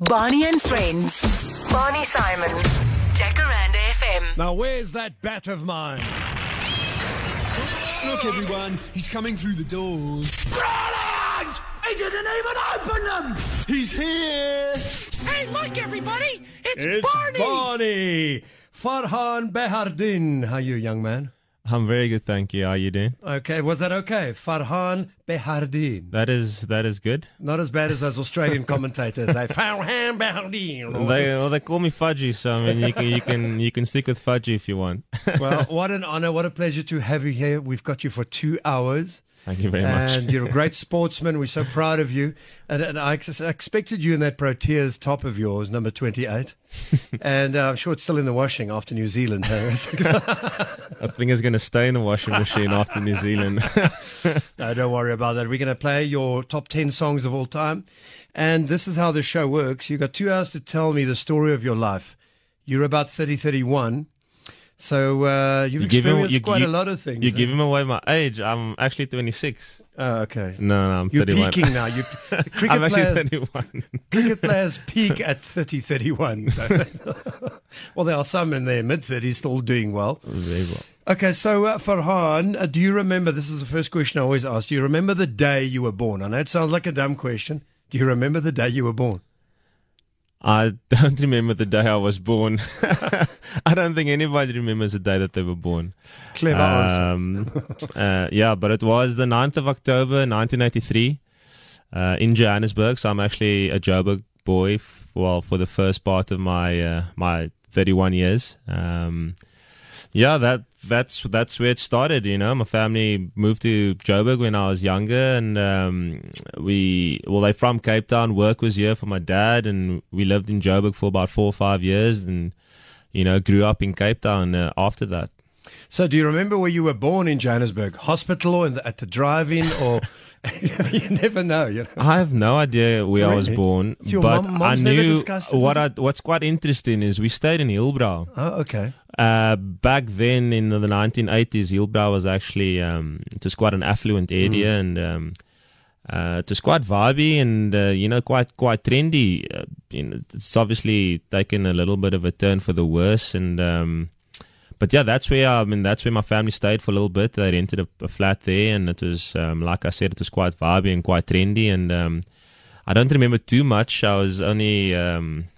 Barney and Friends. Barney Simon. Jacaranda FM. Now, where's that bat of mine? Look, everyone, he's coming through the doors. Brilliant! He didn't even open them! He's here. Hey, look, everybody! It's, It's Barney! Barney! Farhaan Behardien. How are you, young man? I'm very good, thank you. How are you doing? Okay, was that okay? Farhaan Behardien. That is that is good. Not as bad as those Australian commentators say. Farhaan Behardien. They well they call me Fudgy, so I mean you can you can you can stick with Fudgy if you want. well, what an honor, what a pleasure to have you here. We've got you for two hours. Thank you very much. And you're a great sportsman. We're so proud of you. And, and I ex- expected you in that Proteas top of yours, number 28. and uh, I'm sure it's still in the washing after New Zealand. huh? I think it's going to stay in the washing machine after New Zealand. no, don't worry about that. We're going to play your top 10 songs of all time. And this is how the show works. You've got two hours to tell me the story of your life. You're about 30, 31. So uh, you've You give him- experienced you- quite you- a lot of things. You're huh? giving away my age. I'm actually 26. Oh, okay. No, no, I'm You're 31. peaking now. You, cricket I'm actually players, 31. cricket players peak at 30, 31. well, there are some in their mid 30s still doing well. Very well. Okay, so uh, Farhaan, uh, do you remember? This is the first question I always ask. Do you remember the day you were born? I know it sounds like a dumb question. Do you remember the day you were born? I don't remember the day I was born. I don't think anybody remembers the day that they were born. Clever answer. Um, uh, yeah, but it was the 9th of October, 1983, uh, in Johannesburg. So I'm actually a Joburg boy. F- well, for the first part of my uh, my 31 years. Um, yeah, that that's that's where it started. You know, my family moved to Joburg when I was younger, and um, we well, they from Cape Town. Work was here for my dad, and we lived in Joburg for about four or five years, and you know, grew up in Cape Town uh, after that. So, do you remember where you were born in Johannesburg? Hospital or the, at the drive-in, or you never know. You know. I have no idea where I was born, So but mum- I knew what I, what's quite interesting is we stayed in Hillbrow. Oh, okay. Uh, back then in the 1980s, Hillbrow was actually um, it was quite an affluent area Mm. and um, uh, it was quite vibey and uh, you know quite quite trendy. Uh, you know, it's obviously taken a little bit of a turn for the worse and. Um, but yeah, that's where I mean that's where my family stayed for a little bit. They rented a, a flat there, and it was um, like I said, it was quite vibey and quite trendy. And um, I don't remember too much. I was only um,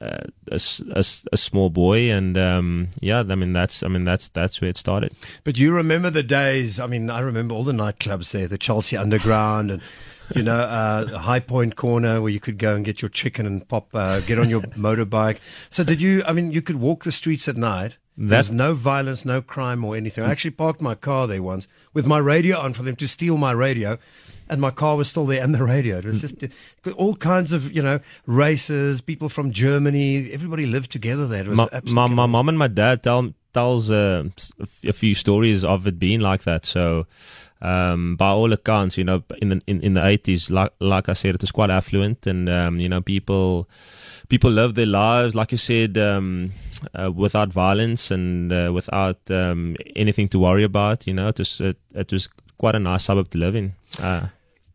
a, a a small boy, and um, yeah, I mean that's I mean that's that's where it started. But you remember the days? I mean, I remember all the nightclubs there, the Chelsea Underground, and you know, uh, High Point Corner, where you could go and get your chicken and pop, uh, get on your motorbike. So, did you? I mean, you could walk the streets at night. There's no violence, no crime or anything. I actually parked my car there once with my radio on for them to steal my radio, and my car was still there and the radio. It was just uh, all kinds of you know races, people from Germany. Everybody lived together there. My, my my mom and my dad tell tells uh, a few stories of it being like that. So. Um, by all accounts, you know, in the in, in the eighties, like like I said, it was quite affluent, and um, you know, people people lived their lives, like you said, um, uh, without violence and uh, without um, anything to worry about. You know, it was it, it was quite a nice suburb to live in. Uh,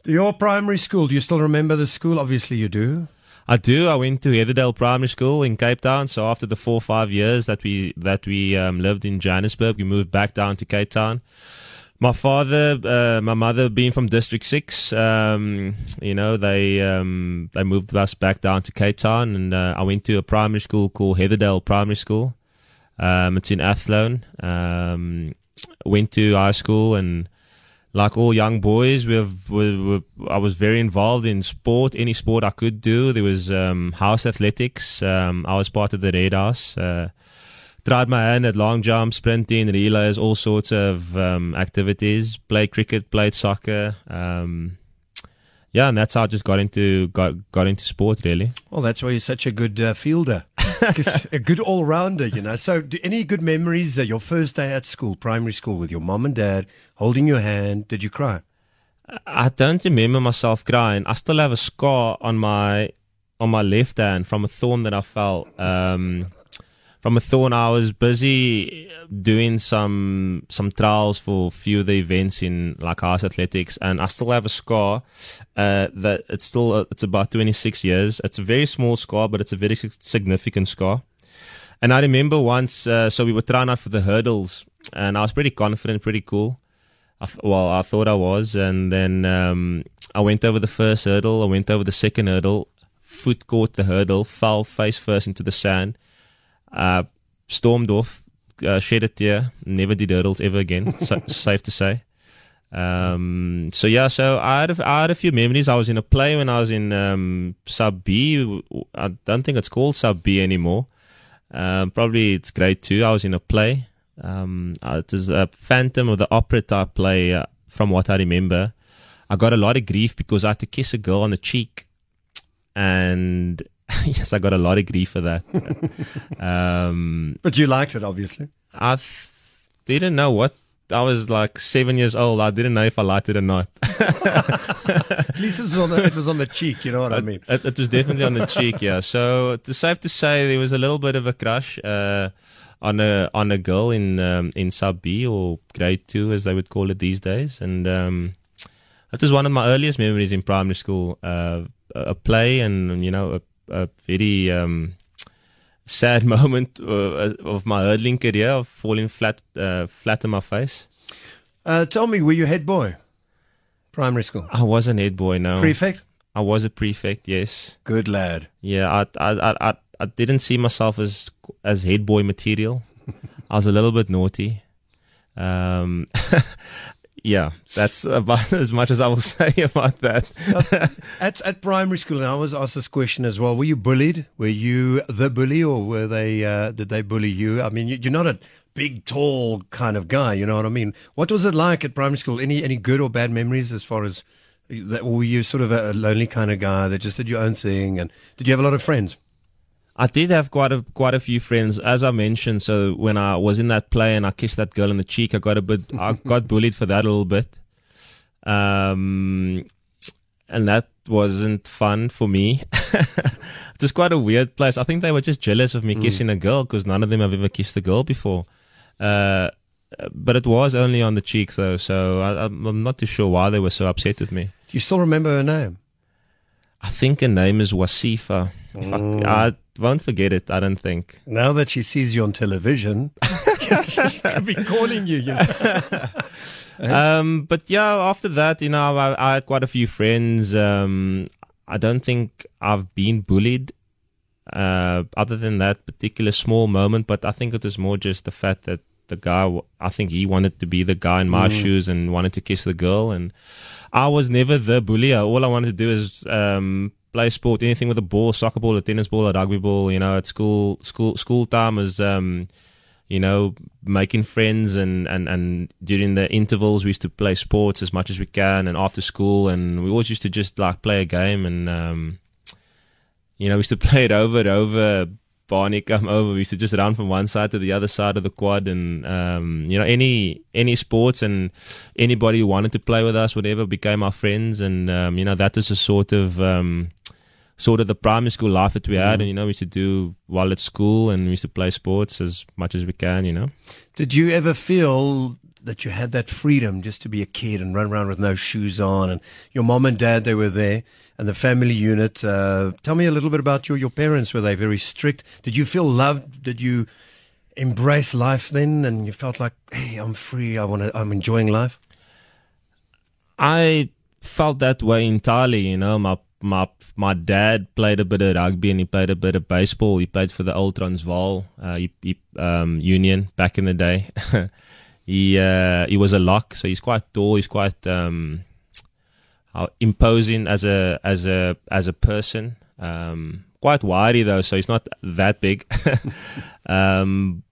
Your primary school. Do you still remember the school? Obviously, you do. I do. I went to Heatherdale Primary School in Cape Town. So after the four or five years that we that we um, lived in Johannesburg, we moved back down to Cape Town. My father, uh, my mother, being from District Six, um, you know, they um, they moved us back down to Cape Town, and uh, I went to a primary school called Heatherdale Primary School. Um, it's in Athlone. Um, went to high school and like all young boys, we've, we we I was very involved in sport, any sport I could do. There was um, house athletics. Um, I was part of the Red House. Uh, tried my hand at long jump, sprinting, relays, all sorts of um, activities. Played cricket, played soccer. Um, yeah, and that's how I just got into got got into sport really. Well, that's why you're such a good uh, fielder, a good all rounder, you know. So, do, any good memories? Uh, your first day at school, primary school, with your mom and dad holding your hand? Did you cry? I don't remember myself crying. I still have a scar on my on my left hand from a thorn that I fell um, from a thorn, I was busy doing some some trials for a few of the events in like house athletics, and I still have a scar. Uh, that it's still uh, it's about 26 years. It's a very small scar, but it's a very significant scar. And I remember once, uh, so we were trying out for the hurdles, and I was pretty confident, pretty cool. I well, I thought I was, and then um, I went over the first hurdle. I went over the second hurdle. Foot caught the hurdle, fell face first into the sand. Uh, stormed off, uh, shed a tear. Never did hurdles ever again. sa- safe to say. Um, so yeah, so I had, a, I had a few memories. I was in a play when I was in um, sub B. I don't think it's called sub B anymore. Um, probably it's grade two. I was in a play. Um, uh, it was a Phantom of the Opera type play, uh, from what I remember. I got a lot of grief because I had to kiss a girl on the cheek, and yes, I got a lot of grief for that. um, But you liked it, obviously. I didn't know what. I was like seven years old. I didn't know if I liked it or not. At least it was on the, it was on the cheek. You know what I mean? It, it was definitely on the cheek, yeah. So it's safe to say there was a little bit of a crush uh, on a on a girl in um, in sub B or grade two, as they would call it these days, and um, that was one of my earliest memories in primary school. Uh, a play, and you know, a, very um, sad moment uh, of my hurdling career, of falling flat uh, flat on my face. Uh, tell me, were you head boy? Primary school. I was an head boy. No, Prefect? I was a prefect. Yes. Good lad. Yeah, I, I, I, I, I didn't see myself as as head boy material. I was a little bit naughty. Um, yeah, that's about as much as I will say about that. At at primary school, and I was asked this question as well. Were you bullied? Were you the bully, or were they? Uh, did they bully you? I mean, you, you're not a big, tall kind of guy. You know what I mean? What was it like at primary school? Any any good or bad memories as far as that? Were you sort of a, a lonely kind of guy that just did your own thing? And did you have a lot of friends? I did have quite a quite a few friends, as I mentioned. So when I was in that play and I kissed that girl on the cheek, I got a bit, I got bullied for that a little bit, um, and that wasn't fun for me. it was quite a weird place. I think they were just jealous of me kissing a girl because none of them have ever kissed a girl before. Uh, but it was only on the cheeks though, so I, I'm I'm not too sure why they were so upset with me. Do you still remember her name? I think her name is Wasifa. If I, I won't forget it. I don't think. Now that she sees you on television, she could be calling you. you know? Um, but yeah, after that, you know, I, I had quite a few friends. Um, I don't think I've been bullied, uh, other than that particular small moment. But I think it was more just the fact that the guy, I think he wanted to be the guy in my shoes and wanted to kiss the girl, and I was never the bully. All I wanted to do is um, play sport, anything with a ball, soccer ball, a tennis ball, a rugby ball. You know, at school, school, school time was. Um, you know, making friends and, and, and during the intervals we used to play sports as much as we can and after school and we always used to just like play a game and um, you know, we used to play it over and over. Barney come over, we used to just run from one side to the other side of the quad and um, you know, any any sports and anybody who wanted to play with us, whatever, became our friends and um, you know, that was a sort of um, sort of the primary school life that we had and you know we used to do while at school and we used to play sports as much as we can you know Did you ever feel that you had that freedom just to be a kid and run around with no shoes on? And your mom and dad, they were there, and the family unit. Uh, tell me a little bit about your, your parents. Were they very strict? Did you feel loved? Did you embrace life then? And you felt like, hey, I'm free. I want to. I'm enjoying life. i felt that way entirely you know my my my dad played a bit of rugby and he played a bit of baseball he played for the old transvaal uh, he, he, um, union back in the day he uh, he was a lock so he's quite tall he's quite um, imposing as a as a as a person. Um, quite wiry though, so he's not that big. um,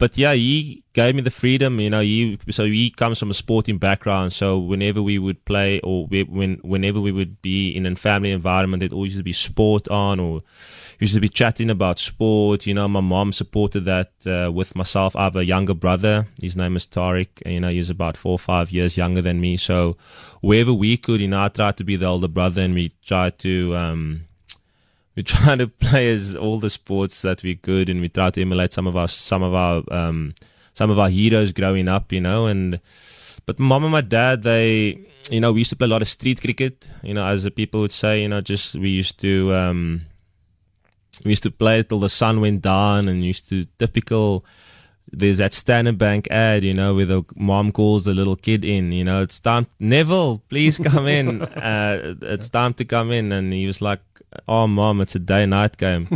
but yeah, he gave me the freedom. You know, he so he comes from a sporting background. So whenever we would play, or we, when whenever we would be in a family environment, it always used to be sport on, or used to be chatting about sport. You know, my mom supported that uh, with myself. I have a younger brother. His name is Tariq. And, you know, he's about four or five years younger than me. So wherever we could, you know, I tried to be the older brother, and we tried to. Um, we try to play as all the sports that we could, and we try to emulate some of our some of our um, some of our heroes growing up, you know. And but mom and my dad, they you know we used to play a lot of street cricket, you know, as the people would say, you know, just we used to um, we used to play till the sun went down, and used to typical there's that Standard Bank ad, you know, where the mom calls the little kid in, you know, it's time, Neville, please come in. uh, it's time to come in. And he was like, oh, mom, it's a day night game.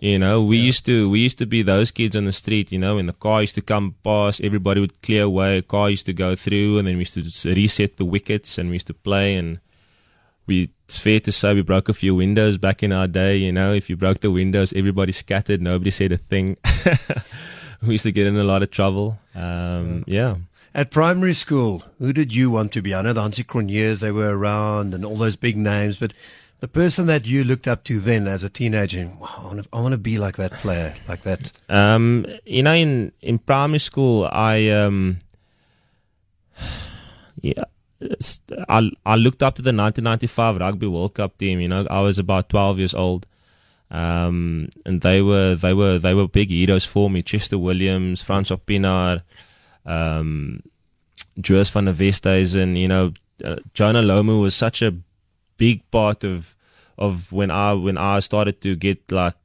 you know, we used to, we used to be those kids on the street, you know, when the car used to come past, everybody would clear away, a car used to go through, and then we used to reset the wickets and we used to play. And we, it's fair to say we broke a few windows back in our day, you know, if you broke the windows, everybody scattered, nobody said a thing. we used to get in a lot of trouble. Um, yeah. At primary school, who did you want to be? I know the Hansie Cronjes, they were around and all those big names, but the person that you looked up to then as a teenager, wow, I, want to, I want to be like that player, like that. Um, you know, in, in primary school, I, um, yeah, I, I looked up to the 1995 Rugby World Cup team. You know, I was about 12 years old. Um, and they were they were they were big heroes for me. Chester Williams, Francois Pienaar, um, Joos van der Westhuizen, you know, uh, Jonah Lomu was such a big part of of when I when I started to get like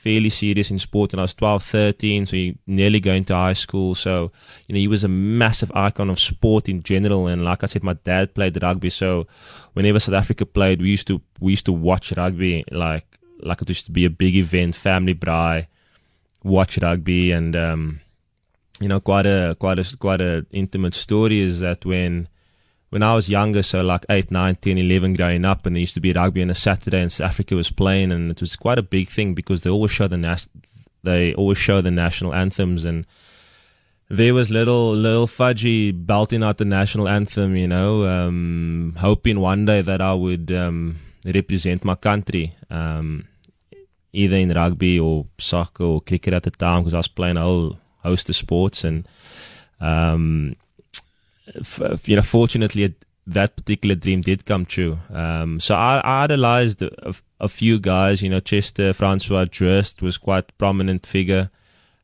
fairly serious in sport and I was 12, 13, so nearly going to high school. So, you know, he was a massive icon of sport in general. And like I said, my dad played rugby. So whenever South Africa played, we used to, we used to watch rugby like like it used to be a big event, family braai, watch rugby, and um, you know, quite a quite a quite a intimate story is that when when I was younger, so like 8, 9, 10, 11 growing up, and there used to be rugby on a Saturday, and South Africa was playing, and it was quite a big thing because they always show the nas- they always show the national anthems, and there was little little Fudgy belting out the national anthem, you know, um, hoping one day that I would um, represent my country. Um, either in rugby or soccer or cricket at the time because I was playing a whole host of sports and um, f- you know fortunately that particular dream did come true. Um, so I, I idolized a, a, few guys. You know, Chester Francois Drust was quite prominent figure.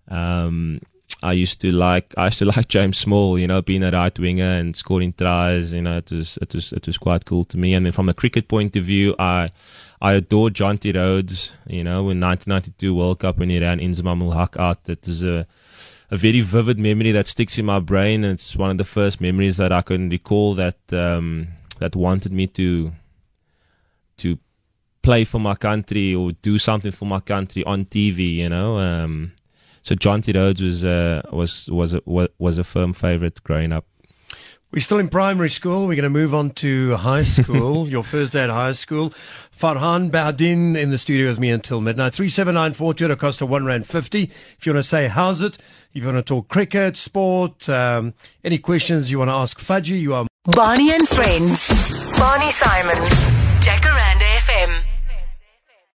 Um, I used to like I used to like James Small, you know, being a right winger and scoring tries. You know, it was it was it was quite cool to me. And then from a cricket point of view, I I adore Jonty Rhodes. You know, in 1992 World Cup when he ran Inzamam Haq out, that is a a very vivid memory that sticks in my brain. And it's one of the first memories that I can recall that um, that wanted me to to play for my country or do something for my country on TV. You know. Um, so Jonty Rhodes was uh, was was a, was a firm favourite growing up. We're still in primary school. We're going to move on to high school. Your first day at high school. Farhaan Behardien in the studio with me until midnight. 3794 to cost of one rand fifty. If you want to say how's it, if you want to talk cricket, sport, um, any questions you want to ask Fudgy, you are Barney and Friends. Barney Simon. Jacaranda.